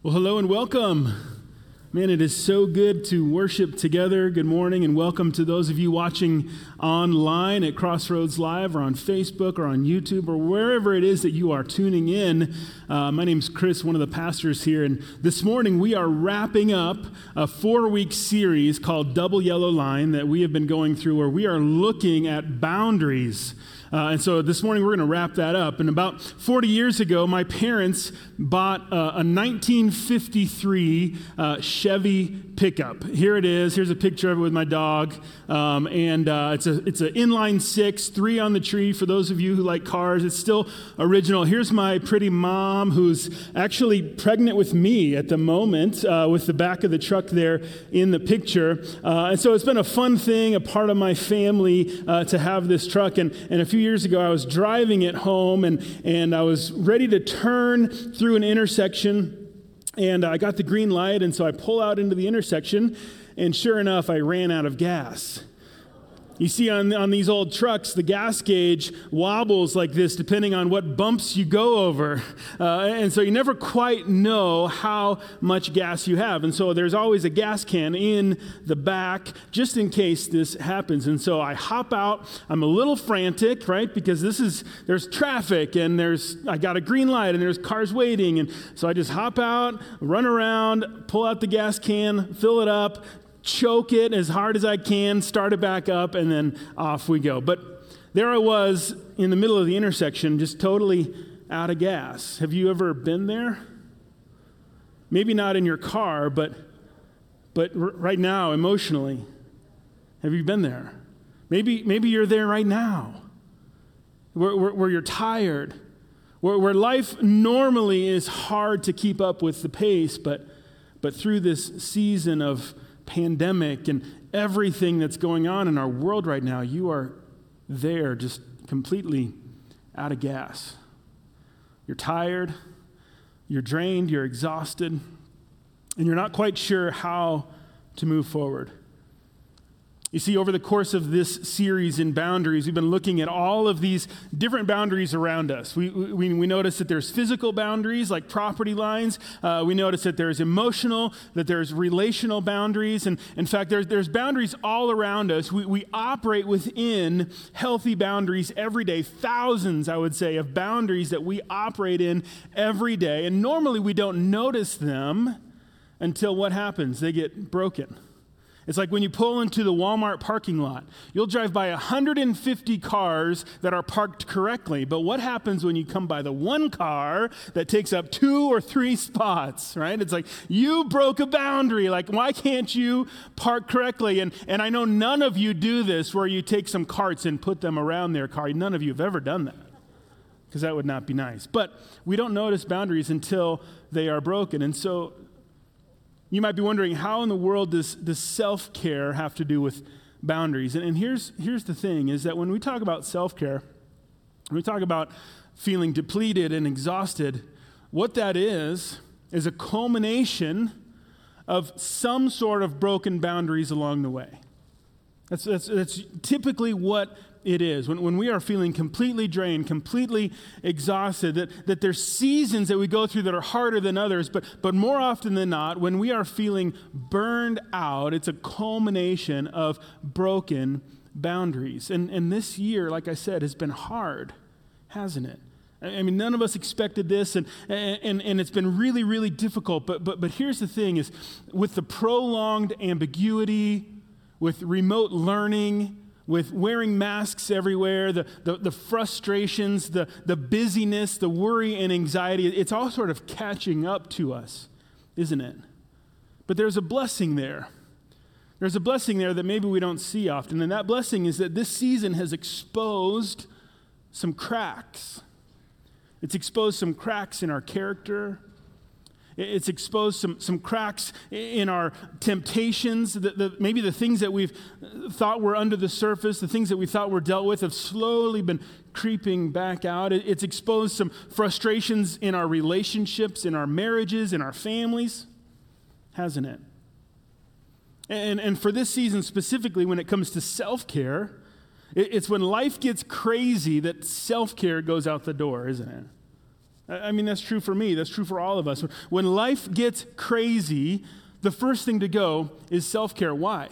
Well, hello and welcome. Man, it is so good to worship together. Good morning and welcome to those of you watching online at Crossroads Live or on Facebook or on YouTube or wherever it is that you are tuning in. Uh, my name is Chris, one of the pastors here, and this morning we are wrapping up a four week series called Double Yellow Line that we have been going through where we are looking at boundaries. Uh, and so this morning we're going to wrap that up. And about 40 years ago, my parents bought uh, a 1953 uh, Chevy pickup. Here it is. Here's a picture of it with my dog. Um, and uh, it's a it's an inline six, three on the tree. For those of you who like cars, it's still original. Here's my pretty mom, who's actually pregnant with me at the moment, uh, with the back of the truck there in the picture. Uh, and so it's been a fun thing, a part of my family to have this truck. And and a few years ago, I was driving it home and, and I was ready to turn through an intersection. And I got the green light, and so I pull out into the intersection, and sure enough, I ran out of gas. You see, on, on these old trucks, the gas gauge wobbles like this depending on what bumps you go over. Uh, and so you never quite know how much gas you have. And so there's always a gas can in the back just in case this happens. And so I hop out. I'm a little frantic, right? Because this is, there's traffic and there's, I got a green light and there's cars waiting. And so I just hop out, run around, pull out the gas can, fill it up, choke it as hard as I can, start it back up, and then off we go. But there I was in the middle of the intersection, just totally out of gas. Have you ever been there? Maybe not in your car, but, but r- right now, emotionally. Have you been there? Maybe, maybe you're there right now, where, where, where you're tired, where, where life normally is hard to keep up with the pace, but, but through this season of pandemic and everything that's going on in our world right now, you are there just completely out of gas. You're tired, you're drained, you're exhausted, and you're not quite sure how to move forward. You see, over the course of this series in boundaries, we've been looking at all of these different boundaries around us. We, we, we notice that there's physical boundaries like property lines. Uh, we notice that there's emotional, that there's relational boundaries. And in fact, there's, there's boundaries all around us. We, we operate within healthy boundaries every day, thousands, I would say, of boundaries that we operate in every day. And normally we don't notice them until what happens? They get broken it's like when you pull into the Walmart parking lot, you'll drive by 150 cars that are parked correctly. But what happens when you come by the one car that takes up two or three spots, right? It's like you broke a boundary. Like, why can't you park correctly? And, and I know none of you do this where you take some carts and put them around their car. None of you have ever done that because that would not be nice. But we don't notice boundaries until they are broken. And so you might be wondering, how in the world does, does self care have to do with boundaries? And, and here's, here's the thing is that when we talk about self care, we talk about feeling depleted and exhausted, what that is, is a culmination of some sort of broken boundaries along the way. That's, that's, that's typically what it is. When, when we are feeling completely drained, completely exhausted, that, that there's seasons that we go through that are harder than others, but, but more often than not, when we are feeling burned out, it's a culmination of broken boundaries. And, and this year, like I said, has been hard, hasn't it? I mean, none of us expected this, and, and, and it's been really, really difficult. But, but, but here's the thing is with the prolonged ambiguity, with remote learning, with wearing masks everywhere, the, the, the, frustrations, the, the busyness, the worry and anxiety, it's all sort of catching up to us, isn't it? But there's a blessing there. There's a blessing there that maybe we don't see often, and that blessing is that this season has exposed some cracks. It's exposed some cracks in our character, it's exposed some, some cracks in our temptations. The, the, maybe the things that we've thought were under the surface, the things that we thought were dealt with, have slowly been creeping back out. It, it's exposed some frustrations in our relationships, in our marriages, in our families, hasn't it? And, and for this season specifically, when it comes to self care, it, it's when life gets crazy that self care goes out the door, isn't it? I mean, that's true for me, that's true for all of us. When life gets crazy, the first thing to go is self care. Why?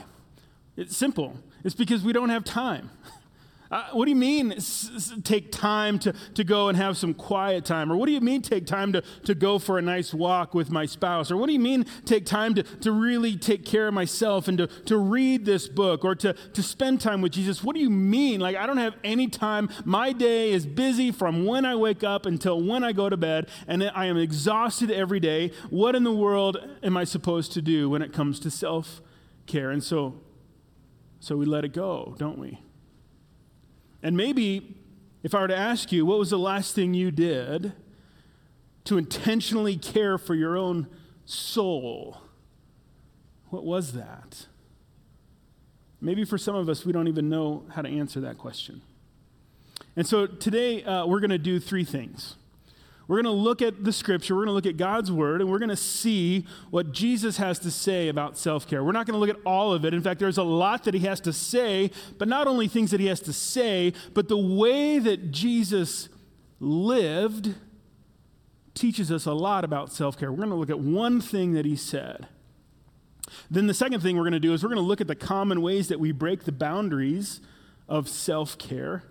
It's simple. It's because we don't have time. Uh, what do you mean s- s- take time to, to go and have some quiet time? Or what do you mean take time to, to go for a nice walk with my spouse? Or what do you mean take time to, to really take care of myself and to, to read this book or to, to spend time with Jesus? What do you mean? Like, I don't have any time. My day is busy from when I wake up until when I go to bed, and I am exhausted every day. What in the world am I supposed to do when it comes to self care? And so, so we let it go, don't we? And maybe if I were to ask you, what was the last thing you did to intentionally care for your own soul? What was that? Maybe for some of us, we don't even know how to answer that question. And so today, uh, we're going to do three things. We're going to look at the scripture, we're going to look at God's word, and we're going to see what Jesus has to say about self care. We're not going to look at all of it. In fact, there's a lot that he has to say, but not only things that he has to say, but the way that Jesus lived teaches us a lot about self care. We're going to look at one thing that he said. Then the second thing we're going to do is we're going to look at the common ways that we break the boundaries of self care.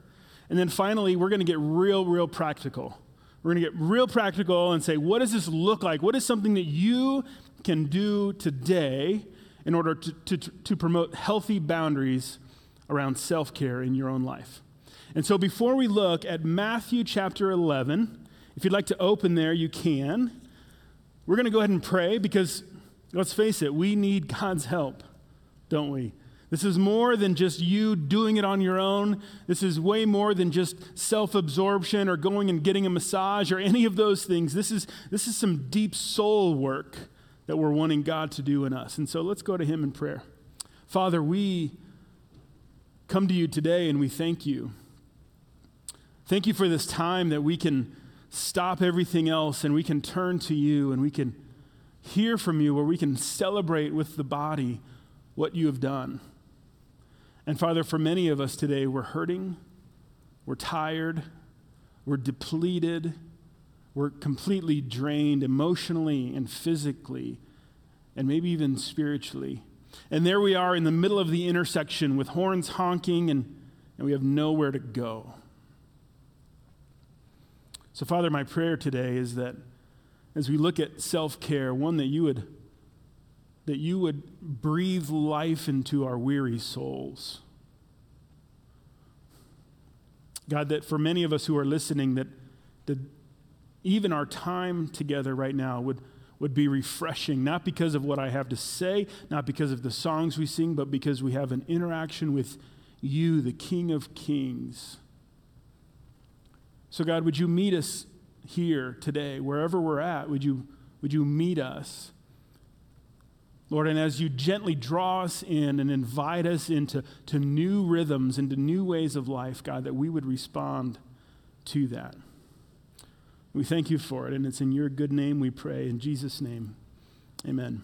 And then finally, we're going to get real, real practical. We're going to get real practical and say, what does this look like? What is something that you can do today in order to, to, to promote healthy boundaries around self care in your own life? And so before we look at Matthew chapter 11, if you'd like to open there, you can. We're going to go ahead and pray because, let's face it, we need God's help, don't we? This is more than just you doing it on your own. This is way more than just self absorption or going and getting a massage or any of those things. This is, this is some deep soul work that we're wanting God to do in us. And so let's go to Him in prayer. Father, we come to you today and we thank you. Thank you for this time that we can stop everything else and we can turn to you and we can hear from you, where we can celebrate with the body what you have done. And Father, for many of us today, we're hurting, we're tired, we're depleted, we're completely drained emotionally and physically, and maybe even spiritually. And there we are in the middle of the intersection with horns honking, and, and we have nowhere to go. So, Father, my prayer today is that as we look at self care, one that you would that you would breathe life into our weary souls. God, that for many of us who are listening, that, that even our time together right now would, would be refreshing, not because of what I have to say, not because of the songs we sing, but because we have an interaction with you, the King of Kings. So, God, would you meet us here today, wherever we're at? Would you, would you meet us? Lord, and as you gently draw us in and invite us into to new rhythms, into new ways of life, God, that we would respond to that. We thank you for it, and it's in your good name we pray. In Jesus' name, amen.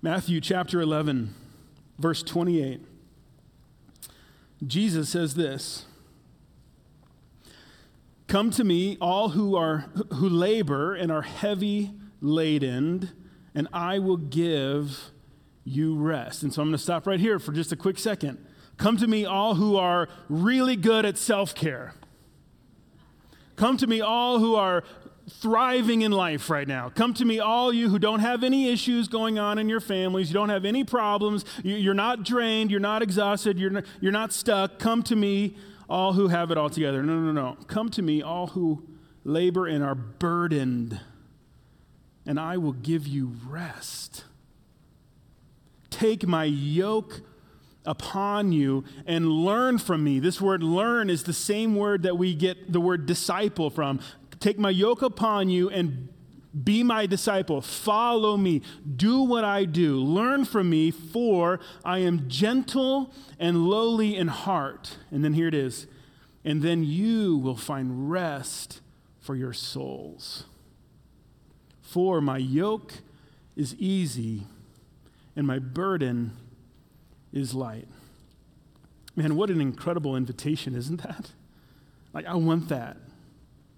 Matthew chapter 11, verse 28. Jesus says this Come to me, all who, are, who labor and are heavy laden and I will give you rest. And so I'm going to stop right here for just a quick second. Come to me, all who are really good at self care. Come to me, all who are thriving in life right now. Come to me, all you who don't have any issues going on in your families. You don't have any problems. You're not drained. You're not exhausted. You're not, you're not stuck. Come to me, all who have it all together. No, no, no. Come to me, all who labor and are burdened and I will give you rest. Take my yoke upon you and learn from me. This word learn is the same word that we get the word disciple from. Take my yoke upon you and be my disciple. Follow me. Do what I do. Learn from me, for I am gentle and lowly in heart. And then here it is. And then you will find rest for your souls. For my yoke is easy and my burden is light. Man, what an incredible invitation, isn't that? Like, I want that.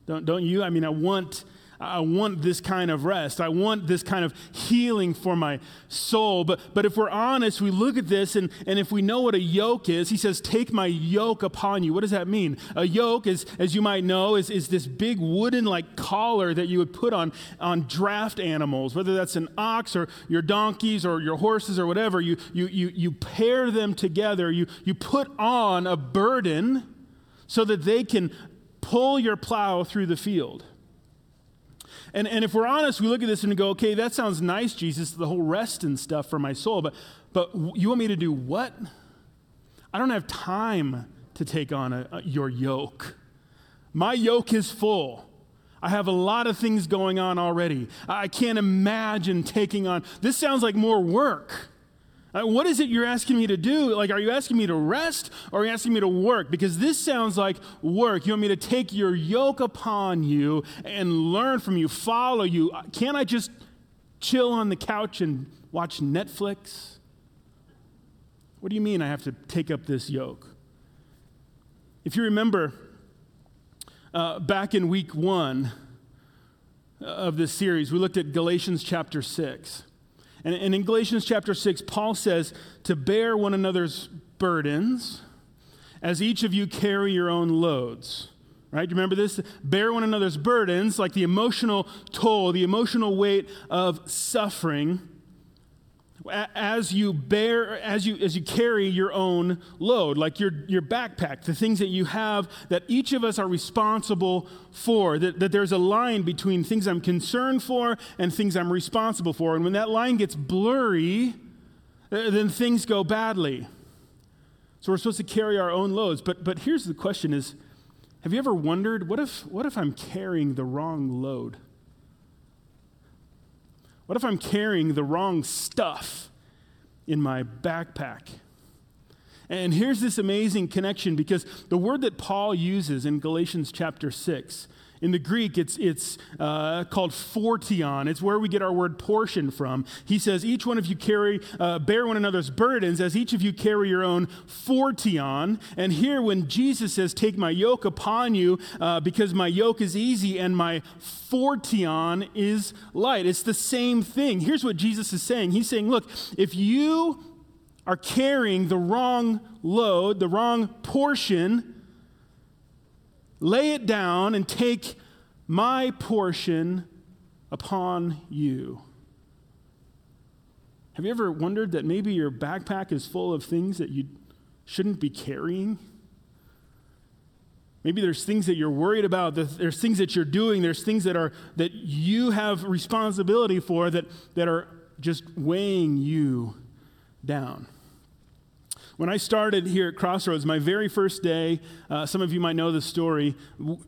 Don't, don't you? I mean, I want I want this kind of rest. I want this kind of healing for my soul. But, but if we're honest, we look at this, and, and if we know what a yoke is, he says, Take my yoke upon you. What does that mean? A yoke, is, as you might know, is, is this big wooden like collar that you would put on, on draft animals, whether that's an ox or your donkeys or your horses or whatever. You, you, you, you pair them together, you, you put on a burden so that they can pull your plow through the field. And, and if we're honest, we look at this and we go, okay, that sounds nice, Jesus, the whole rest and stuff for my soul, but, but you want me to do what? I don't have time to take on a, a, your yoke. My yoke is full. I have a lot of things going on already. I can't imagine taking on. This sounds like more work. Uh, what is it you're asking me to do? Like, are you asking me to rest or are you asking me to work? Because this sounds like work. You want me to take your yoke upon you and learn from you, follow you. Uh, can't I just chill on the couch and watch Netflix? What do you mean I have to take up this yoke? If you remember, uh, back in week one of this series, we looked at Galatians chapter 6. And, and in Galatians chapter 6, Paul says to bear one another's burdens as each of you carry your own loads. Right? Do you remember this? Bear one another's burdens, like the emotional toll, the emotional weight of suffering as you bear as you as you carry your own load like your your backpack the things that you have that each of us are responsible for that, that there's a line between things i'm concerned for and things i'm responsible for. And when that line gets blurry uh, then things go badly. So we're supposed to carry our own loads. But but here's the question is have you ever wondered what if what if i'm carrying the wrong load what if I'm carrying the wrong stuff in my backpack? And here's this amazing connection because the word that Paul uses in Galatians chapter 6 in the Greek, it's, it's uh, called phortion. It's where we get our word portion from. He says, Each one of you carry, uh, bear one another's burdens as each of you carry your own phortion. And here, when Jesus says, Take my yoke upon you, uh, because my yoke is easy and my phortion is light, it's the same thing. Here's what Jesus is saying He's saying, Look, if you are carrying the wrong load, the wrong portion, Lay it down and take my portion upon you. Have you ever wondered that maybe your backpack is full of things that you shouldn't be carrying? Maybe there's things that you're worried about, there's things that you're doing, there's things that are that you have responsibility for that, that are just weighing you down. When I started here at Crossroads, my very first day, uh, some of you might know the story,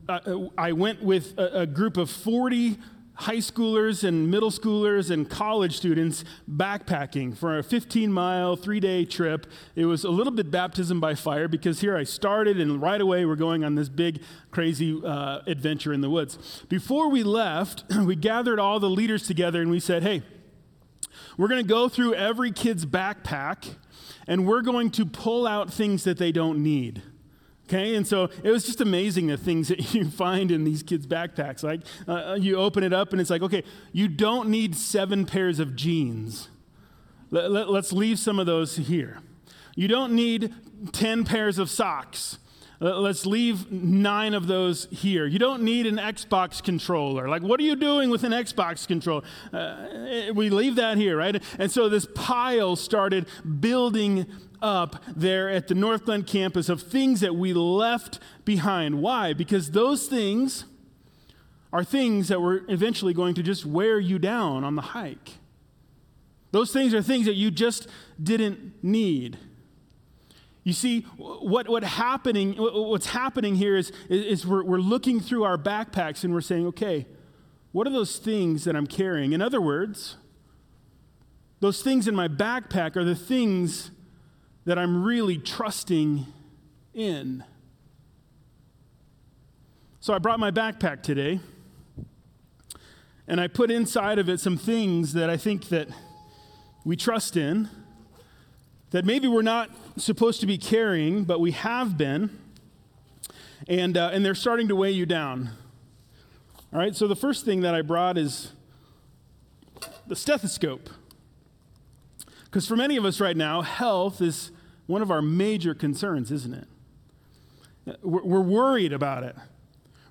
uh, I went with a, a group of 40 high schoolers and middle schoolers and college students backpacking for a 15 mile, three day trip. It was a little bit baptism by fire because here I started and right away we're going on this big, crazy uh, adventure in the woods. Before we left, we gathered all the leaders together and we said, hey, we're going to go through every kid's backpack and we're going to pull out things that they don't need. Okay, and so it was just amazing the things that you find in these kids' backpacks. Like, uh, uh, you open it up and it's like, okay, you don't need seven pairs of jeans. Let, let, let's leave some of those here. You don't need 10 pairs of socks. Let's leave nine of those here. You don't need an Xbox controller. Like, what are you doing with an Xbox controller? Uh, we leave that here, right? And so this pile started building up there at the Northglenn campus of things that we left behind. Why? Because those things are things that were eventually going to just wear you down on the hike. Those things are things that you just didn't need. You see, what, what happening, what's happening here is, is we're, we're looking through our backpacks and we're saying, okay, what are those things that I'm carrying? In other words, those things in my backpack are the things that I'm really trusting in. So I brought my backpack today and I put inside of it some things that I think that we trust in that maybe we're not supposed to be carrying, but we have been, and, uh, and they're starting to weigh you down. All right, so the first thing that I brought is the stethoscope. Because for many of us right now, health is one of our major concerns, isn't it? We're worried about it.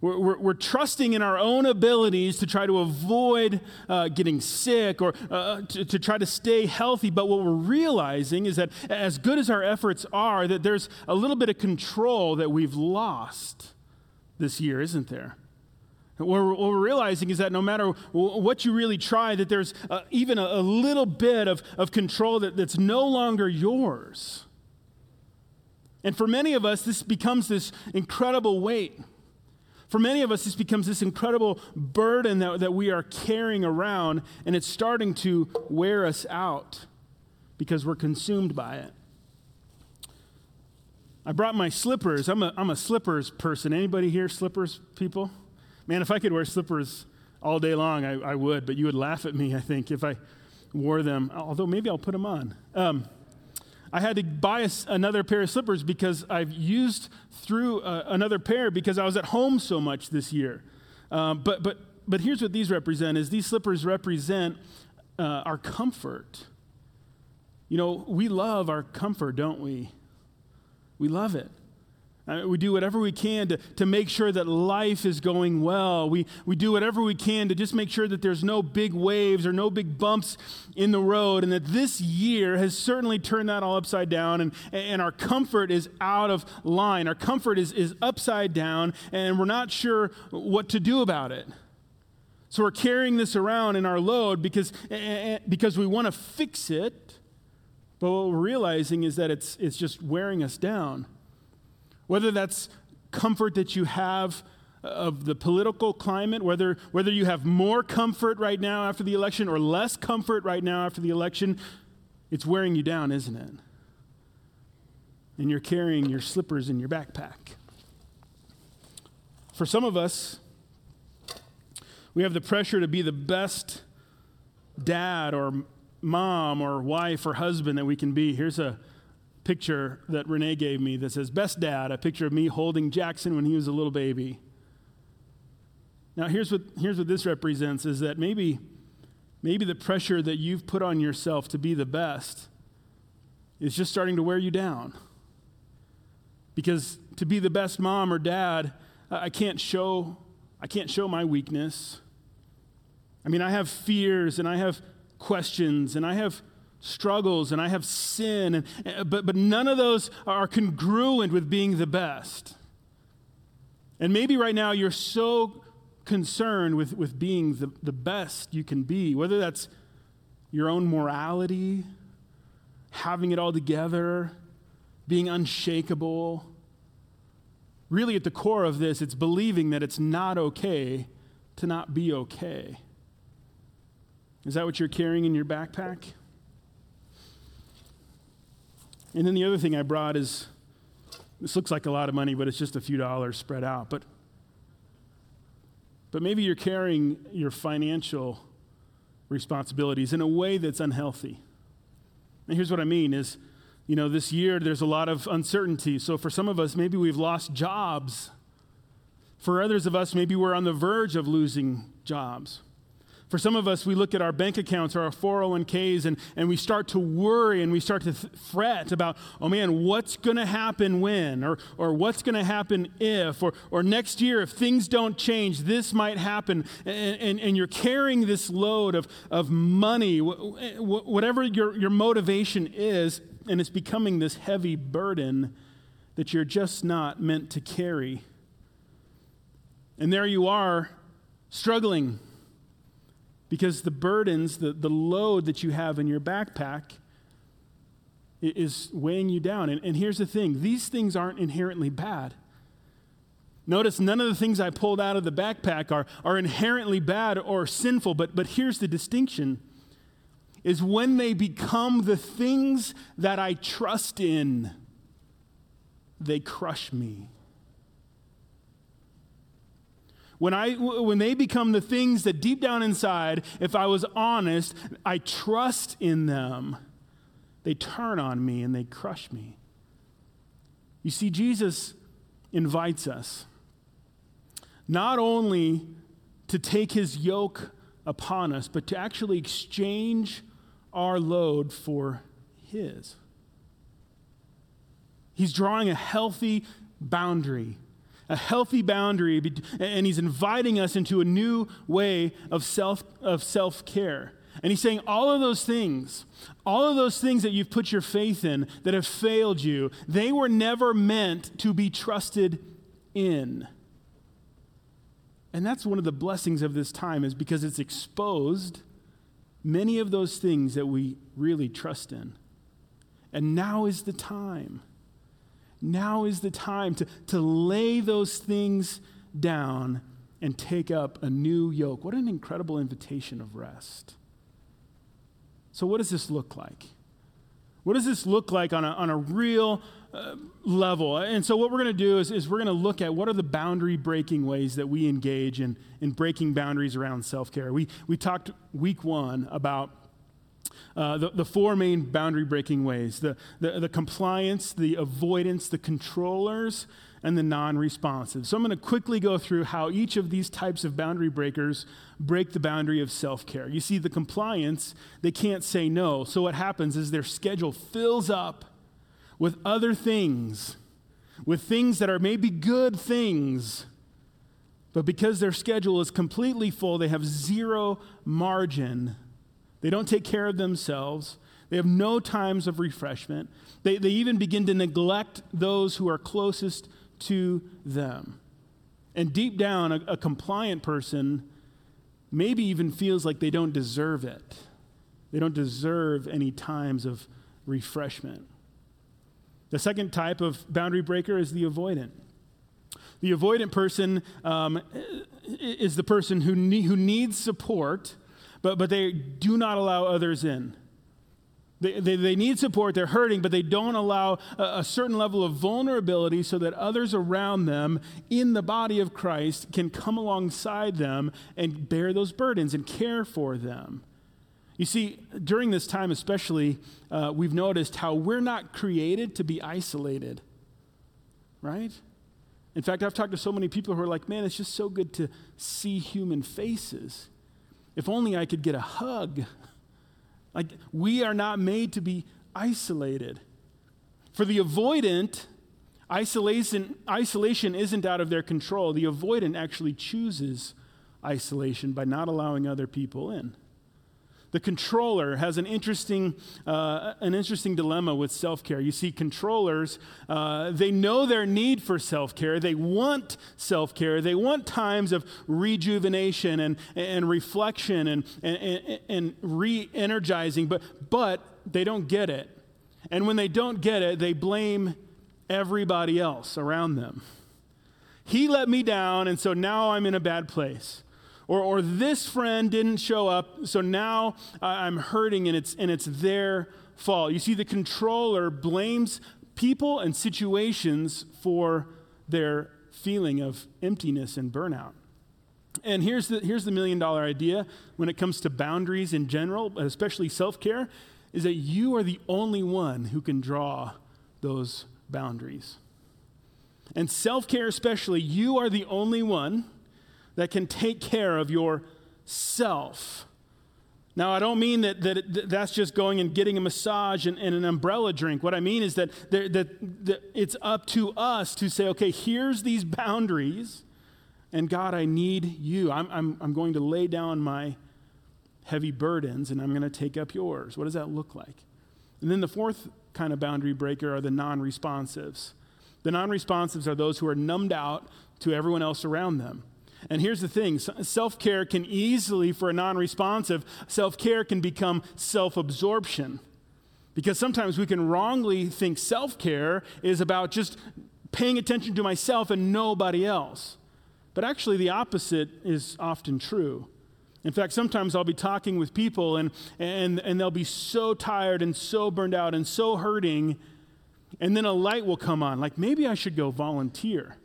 We're, we're, we're, trusting in our own abilities to try to avoid uh, getting sick or uh, to, to, try to stay healthy. But what we're realizing is that as good as our efforts are, that there's a little bit of control that we've lost this year, isn't there? What we're, what we're realizing is that no matter what you really try, that there's uh, even a, a, little bit of, of control that, that's no longer yours. And for many of us, this becomes this incredible weight. For many of us, this becomes this incredible burden that, that we are carrying around, and it's starting to wear us out because we're consumed by it. I brought my slippers. I'm a, I'm a slippers person. Anybody here slippers people? Man, if I could wear slippers all day long, I, I would, but you would laugh at me, I think, if I wore them, although maybe I'll put them on. Um, I had to buy a, another pair of slippers because I've used through uh, another pair because I was at home so much this year. Um, but, but, but here's what these represent is these slippers represent uh, our comfort. You know, we love our comfort, don't we? We love it. Uh, we do whatever we can to, to make sure that life is going well. We, we do whatever we can to just make sure that there's no big waves or no big bumps in the road. And that this year has certainly turned that all upside down. And, and our comfort is out of line. Our comfort is, is upside down, and we're not sure what to do about it. So we're carrying this around in our load because, because we want to fix it. But what we're realizing is that it's, it's just wearing us down. Whether that's comfort that you have of the political climate, whether, whether you have more comfort right now after the election or less comfort right now after the election, it's wearing you down, isn't it? And you're carrying your slippers in your backpack. For some of us, we have the pressure to be the best dad or mom or wife or husband that we can be. Here's a picture that Renee gave me that says, Best Dad, a picture of me holding Jackson when he was a little baby. Now, here's what, here's what this represents is that maybe, maybe the pressure that you've put on yourself to be the best is just starting to wear you down. Because to be the best mom or dad, I can't show, I can't show my weakness. I mean, I have fears and I have questions and I have struggles and I have sin, and, eh, but, but none of those are congruent with being the best. And maybe right now you're so concerned with, with being the, the best you can be, whether that's your own morality, having it all together, being unshakable. Really, at the core of this, it's believing that it's not okay to not be okay. Is that what you're carrying in your backpack? And then the other thing I brought is this looks like a lot of money, but it's just a few dollars spread out. But, but maybe you're carrying your financial responsibilities in a way that's unhealthy. And here's what I mean is, you know, this year there's a lot of uncertainty. So for some of us, maybe we've lost jobs. For others of us, maybe we're on the verge of losing jobs. For some of us, we look at our bank accounts or our 401ks and, and we start to worry and we start to th- fret about, oh man, what's going to happen when? Or, or what's going to happen if? Or, or next year, if things don't change, this might happen. And, and, and you're carrying this load of, of money, whatever your, your motivation is, and it's becoming this heavy burden that you're just not meant to carry. And there you are, struggling because the burdens, the, the load that you have in your backpack is weighing you down. And, and here's the thing these things aren't inherently bad. Notice none of the things I pulled out of the backpack are, are inherently bad or sinful, but, but here's the distinction is when they become the things that I trust in, they crush me. When, I, when they become the things that deep down inside, if I was honest, I trust in them, they turn on me and they crush me. You see, Jesus invites us not only to take his yoke upon us, but to actually exchange our load for his. He's drawing a healthy boundary, a healthy boundary, and he's inviting us into a new way of self of self care. And he's saying all of those things, all of those things that you've put your faith in that have failed you, they were never meant to be trusted in. And that's one of the blessings of this time is because it's exposed many of those things that we really trust in. And now is the time. Now is the time to, to lay those things down and take up a new yoke. What an incredible invitation of rest. So, what does this look like? What does this look like on a, on a real uh, level. And so, what we're going to do is, is we're going to look at what are the boundary breaking ways that we engage in, in breaking boundaries around self care. We, we talked week one about uh, the, the four main boundary breaking ways the, the, the compliance, the avoidance, the controllers, and the non responsive. So I'm going to quickly go through how each of these types of boundary breakers break the boundary of self care. You see, the compliance, they can't say no. So what happens is their schedule fills up with other things, with things that are maybe good things, but because their schedule is completely full, they have zero margin. They don't take care of themselves. They have no times of refreshment. They, they even begin to neglect those who are closest to them. And deep down, a, a compliant person maybe even feels like they don't deserve it. They don't deserve any times of refreshment. The second type of boundary breaker is the avoidant. The avoidant person um, is the person who, ne- who needs support, but, but they do not allow others in. They, they, they, need support, they're hurting, but they don't allow a, a, certain level of vulnerability so that others around them in the body of Christ can come alongside them and bear those burdens and care for them. You see, during this time, especially, uh, we've noticed how we're not created to be isolated, right? In fact, I've talked to so many people who are like, man, it's just so good to see human faces. If only I could get a hug. Like, we are not made to be isolated. For the avoidant, isolation, isolation isn't out of their control. The avoidant actually chooses isolation by not allowing other people in. The controller has an interesting, uh, an interesting dilemma with self care. You see, controllers, uh, they know their need for self care. They want self care. They want times of rejuvenation and, and reflection and, and, and re energizing, but, but they don't get it. And when they don't get it, they blame everybody else around them. He let me down, and so now I'm in a bad place. Or, or this friend didn't show up, so now I'm hurting and it's, and it's their fault. You see, the controller blames people and situations for their feeling of emptiness and burnout. And here's the, here's the million dollar idea when it comes to boundaries in general, especially self care, is that you are the only one who can draw those boundaries. And self care, especially, you are the only one that can take care of yourself. Now, I don't mean that, that that's just going and getting a massage and, and an umbrella drink. What I mean is that, that, that it's up to us to say, okay, here's these boundaries, and God, I need you. I'm, I'm, I'm going to lay down my heavy burdens and I'm going to take up yours. What does that look like? And then the fourth kind of boundary breaker are the non responsives. The non responsives are those who are numbed out to everyone else around them. And here's the thing self care can easily, for a non responsive, self care can become self absorption. Because sometimes we can wrongly think self care is about just paying attention to myself and nobody else. But actually, the opposite is often true. In fact, sometimes I'll be talking with people and, and, and they'll be so tired and so burned out and so hurting, and then a light will come on like maybe I should go volunteer.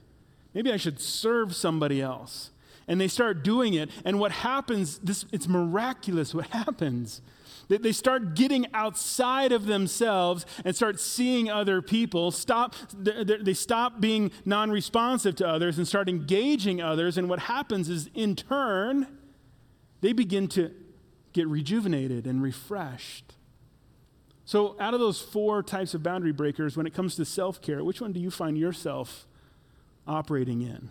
Maybe I should serve somebody else. and they start doing it. And what happens, this, it's miraculous what happens. They, they start getting outside of themselves and start seeing other people. Stop, they stop being non responsive to others and start engaging others. And what happens is, in turn, they begin to get rejuvenated and refreshed. So, out of those four types of boundary breakers, when it comes to self care, which one do you find yourself operating in?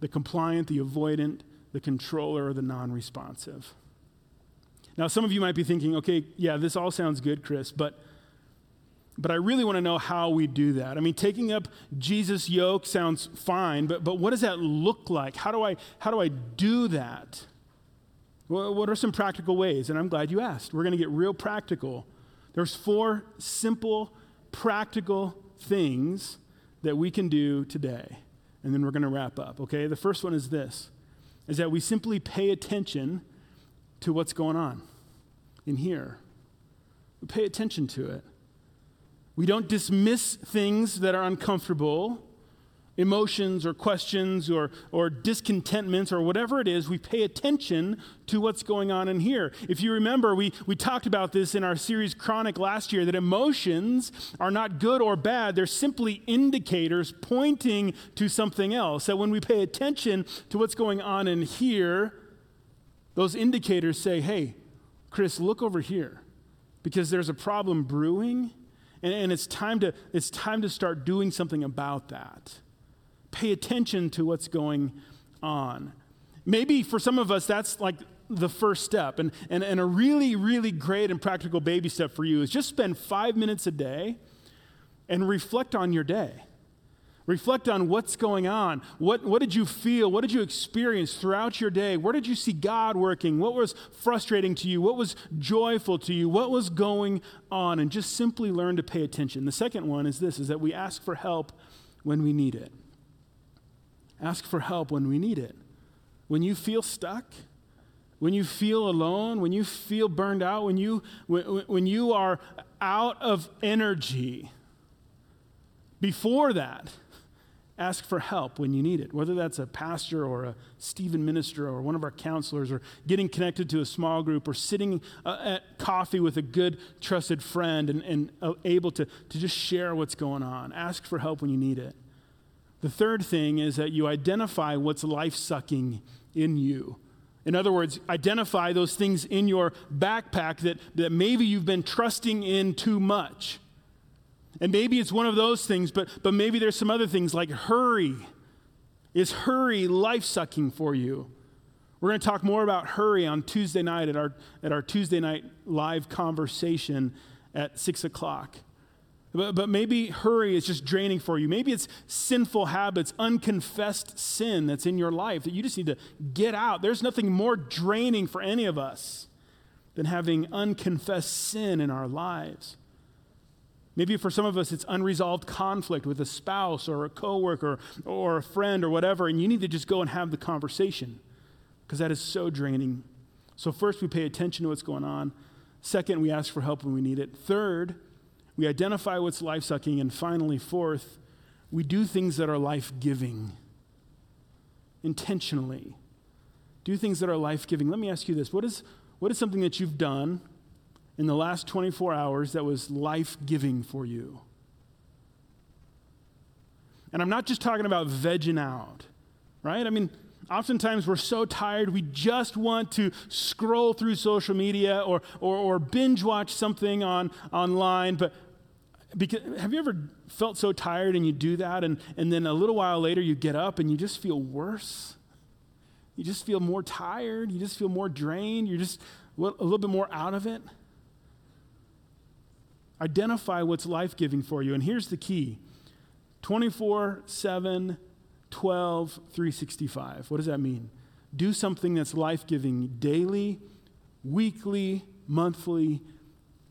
The compliant, the avoidant, the controller, or the non responsive? Now, some of you might be thinking, okay, yeah, this all sounds good, Chris, but but I really want to know how we do that. I mean, taking up Jesus' yoke sounds fine, but, but what does that look like? How do I, how do, I do that? Well, what are some practical ways? And I'm glad you asked. We're going to get real practical. There's four simple, practical things that we can do today. And then we're going to wrap up, okay? The first one is this is that we simply pay attention to what's going on in here. We pay attention to it. We don't dismiss things that are uncomfortable, emotions or questions or, or discontentments or whatever it is. We pay attention to what's going on in here. If you remember, we, we talked about this in our series Chronic last year that emotions are not good or bad, they're simply indicators pointing to something else. That when we pay attention to what's going on in here, those indicators say, hey, Chris, look over here because there's a problem brewing and, and it's, time to, it's time to start doing something about that. Pay attention to what's going on. Maybe for some of us, that's like the first step. And, and, and a really, really great and practical baby step for you is just spend five minutes a day and reflect on your day. Reflect on what's going on. What, what did you feel? What did you experience throughout your day? Where did you see God working? What was frustrating to you? What was joyful to you? What was going on? And just simply learn to pay attention. The second one is this is that we ask for help when we need it. Ask for help when we need it. When you feel stuck, when you feel alone, when you feel burned out, when you, when, when you are out of energy, before that, ask for help when you need it, whether that's a pastor or a Stephen minister or one of our counselors or getting connected to a small group or sitting uh, at coffee with a good, trusted friend and, and uh, able to, to just share what's going on. Ask for help when you need it. The third thing is that you identify what's life sucking in you. In other words, identify those things in your backpack that, that maybe you've been trusting in too much and maybe it's one of those things, but, but maybe there's some other things like hurry. Is hurry life sucking for you? We're going to talk more about hurry on Tuesday night at our, at our Tuesday night live conversation at 6 o'clock. But, but maybe hurry is just draining for you. Maybe it's sinful habits, unconfessed sin that's in your life that you just need to get out. There's nothing more draining for any of us than having unconfessed sin in our lives. Maybe for some of us, it's unresolved conflict with a spouse or a coworker or a friend or whatever, and you need to just go and have the conversation because that is so draining. So, first, we pay attention to what's going on. Second, we ask for help when we need it. Third, we identify what's life sucking. And finally, fourth, we do things that are life giving intentionally. Do things that are life giving. Let me ask you this what is, what is something that you've done in the last 24 hours that was life giving for you? And I'm not just talking about vegging out, right? I mean, oftentimes we're so tired, we just want to scroll through social media or, or, or binge watch something on, online. But because, have you ever felt so tired and you do that, and, and then a little while later you get up and you just feel worse? You just feel more tired, you just feel more drained, you're just a little bit more out of it. Identify what's life giving for you. And here's the key 24 7, 12, 365. What does that mean? Do something that's life giving daily, weekly, monthly,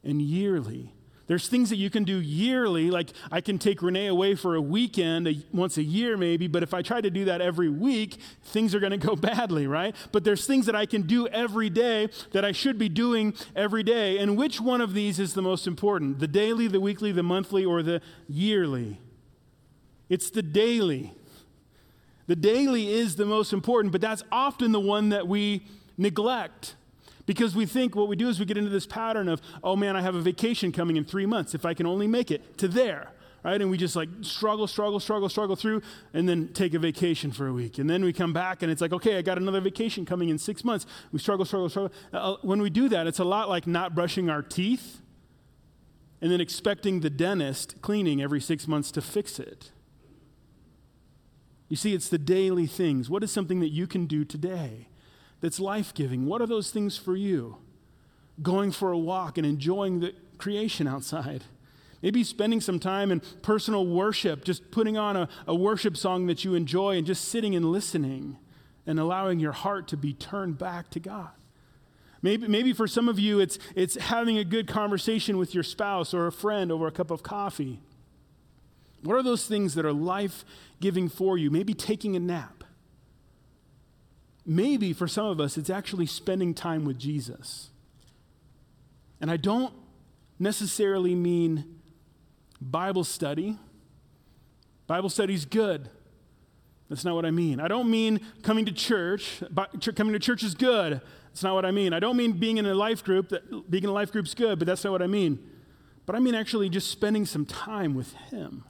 and yearly. There's things that you can do yearly, like I can take Renee away for a weekend, a, once a year maybe, but if I try to do that every week, things are going to go badly, right? But there's things that I can do every day that I should be doing every day. And which one of these is the most important? The daily, the weekly, the monthly, or the yearly? It's the daily. The daily is the most important, but that's often the one that we neglect. Because we think what we do is we get into this pattern of, oh man, I have a vacation coming in three months. If I can only make it to there, right? And we just like struggle, struggle, struggle, struggle through, and then take a vacation for a week. And then we come back and it's like, okay, I got another vacation coming in six months. We struggle, struggle, struggle. Uh, when we do that, it's a lot like not brushing our teeth and then expecting the dentist cleaning every six months to fix it. You see, it's the daily things. What is something that you can do today that's life giving? What are those things for you? Going for a walk and enjoying the creation outside. Maybe spending some time in personal worship, just putting on a, a worship song that you enjoy and just sitting and listening and allowing your heart to be turned back to God. Maybe, maybe for some of you, it's, it's having a good conversation with your spouse or a friend over a cup of coffee. What are those things that are life giving for you? Maybe taking a nap. Maybe for some of us, it's actually spending time with Jesus. And I don't necessarily mean Bible study. Bible study is good. That's not what I mean. I don't mean coming to church. Coming to church is good. That's not what I mean. I don't mean being in a life group. That being in a life group is good, but that's not what I mean. But I mean actually just spending some time with Him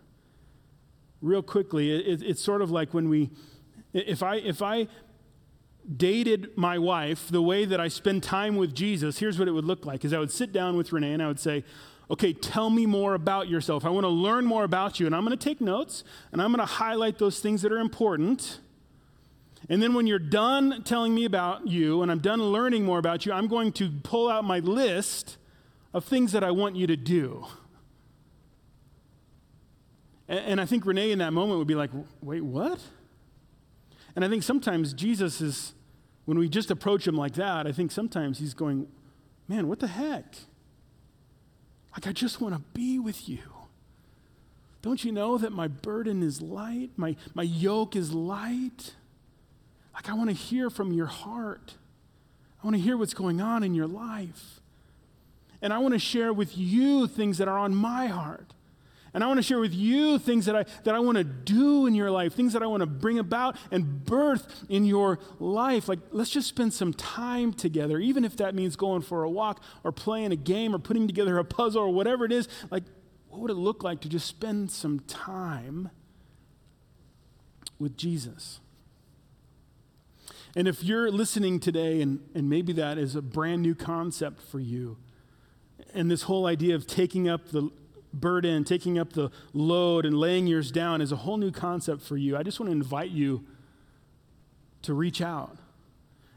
real quickly, it, it's sort of like when we, if I, if I dated my wife the way that I spend time with Jesus, here's what it would look like is I would sit down with Renee and I would say, okay, tell me more about yourself. I want to learn more about you. And I'm going to take notes and I'm going to highlight those things that are important. And then when you're done telling me about you and I'm done learning more about you, I'm going to pull out my list of things that I want you to do. And, I think Renee in that moment would be like, wait, what? And I think sometimes Jesus is, when we just approach him like that, I think sometimes he's going, man, what the heck? Like, I just want to be with you. Don't you know that my burden is light? My, my yoke is light? Like, I want to hear from your heart. I want to hear what's going on in your life. And I want to share with you things that are on my heart. And I want to share with you things that I, that I want to do in your life, things that I want to bring about and birth in your life. Like, let's just spend some time together, even if that means going for a walk or playing a game or putting together a puzzle or whatever it is. Like, what would it look like to just spend some time with Jesus? And if you're listening today, and, and maybe that is a brand new concept for you, and this whole idea of taking up the burden, taking up the load, and laying yours down is a whole new concept for you. I just want to invite you to reach out.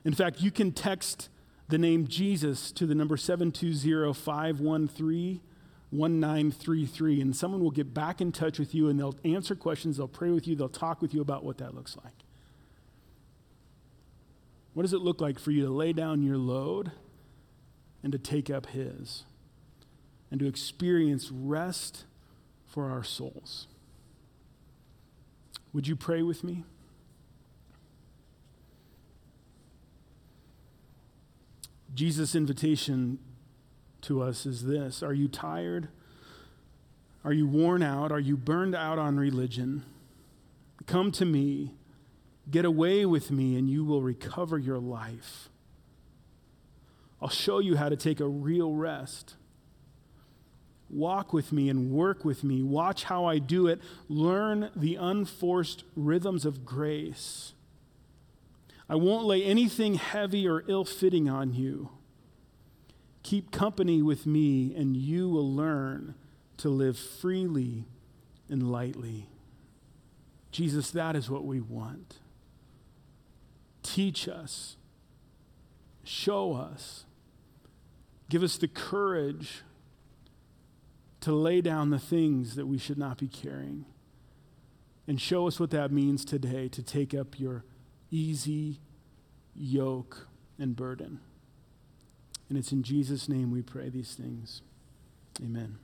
In fact, you can text the name Jesus to the number 720 513 1933, and someone will get back in touch with you and they'll answer questions, they'll pray with you, they'll talk with you about what that looks like. What does it look like for you to lay down your load and to take up His? And to experience rest for our souls. Would you pray with me? Jesus' invitation to us is this Are you tired? Are you worn out? Are you burned out on religion? Come to me, get away with me, and you will recover your life. I'll show you how to take a real rest Walk with me and work with me. Watch how I do it. Learn the unforced rhythms of grace. I won't lay anything heavy or ill fitting on you. Keep company with me, and you will learn to live freely and lightly. Jesus, that is what we want. Teach us, show us, give us the courage to lay down the things that we should not be carrying. And show us what that means today to take up your easy yoke and burden. And it's in Jesus' name we pray these things. Amen.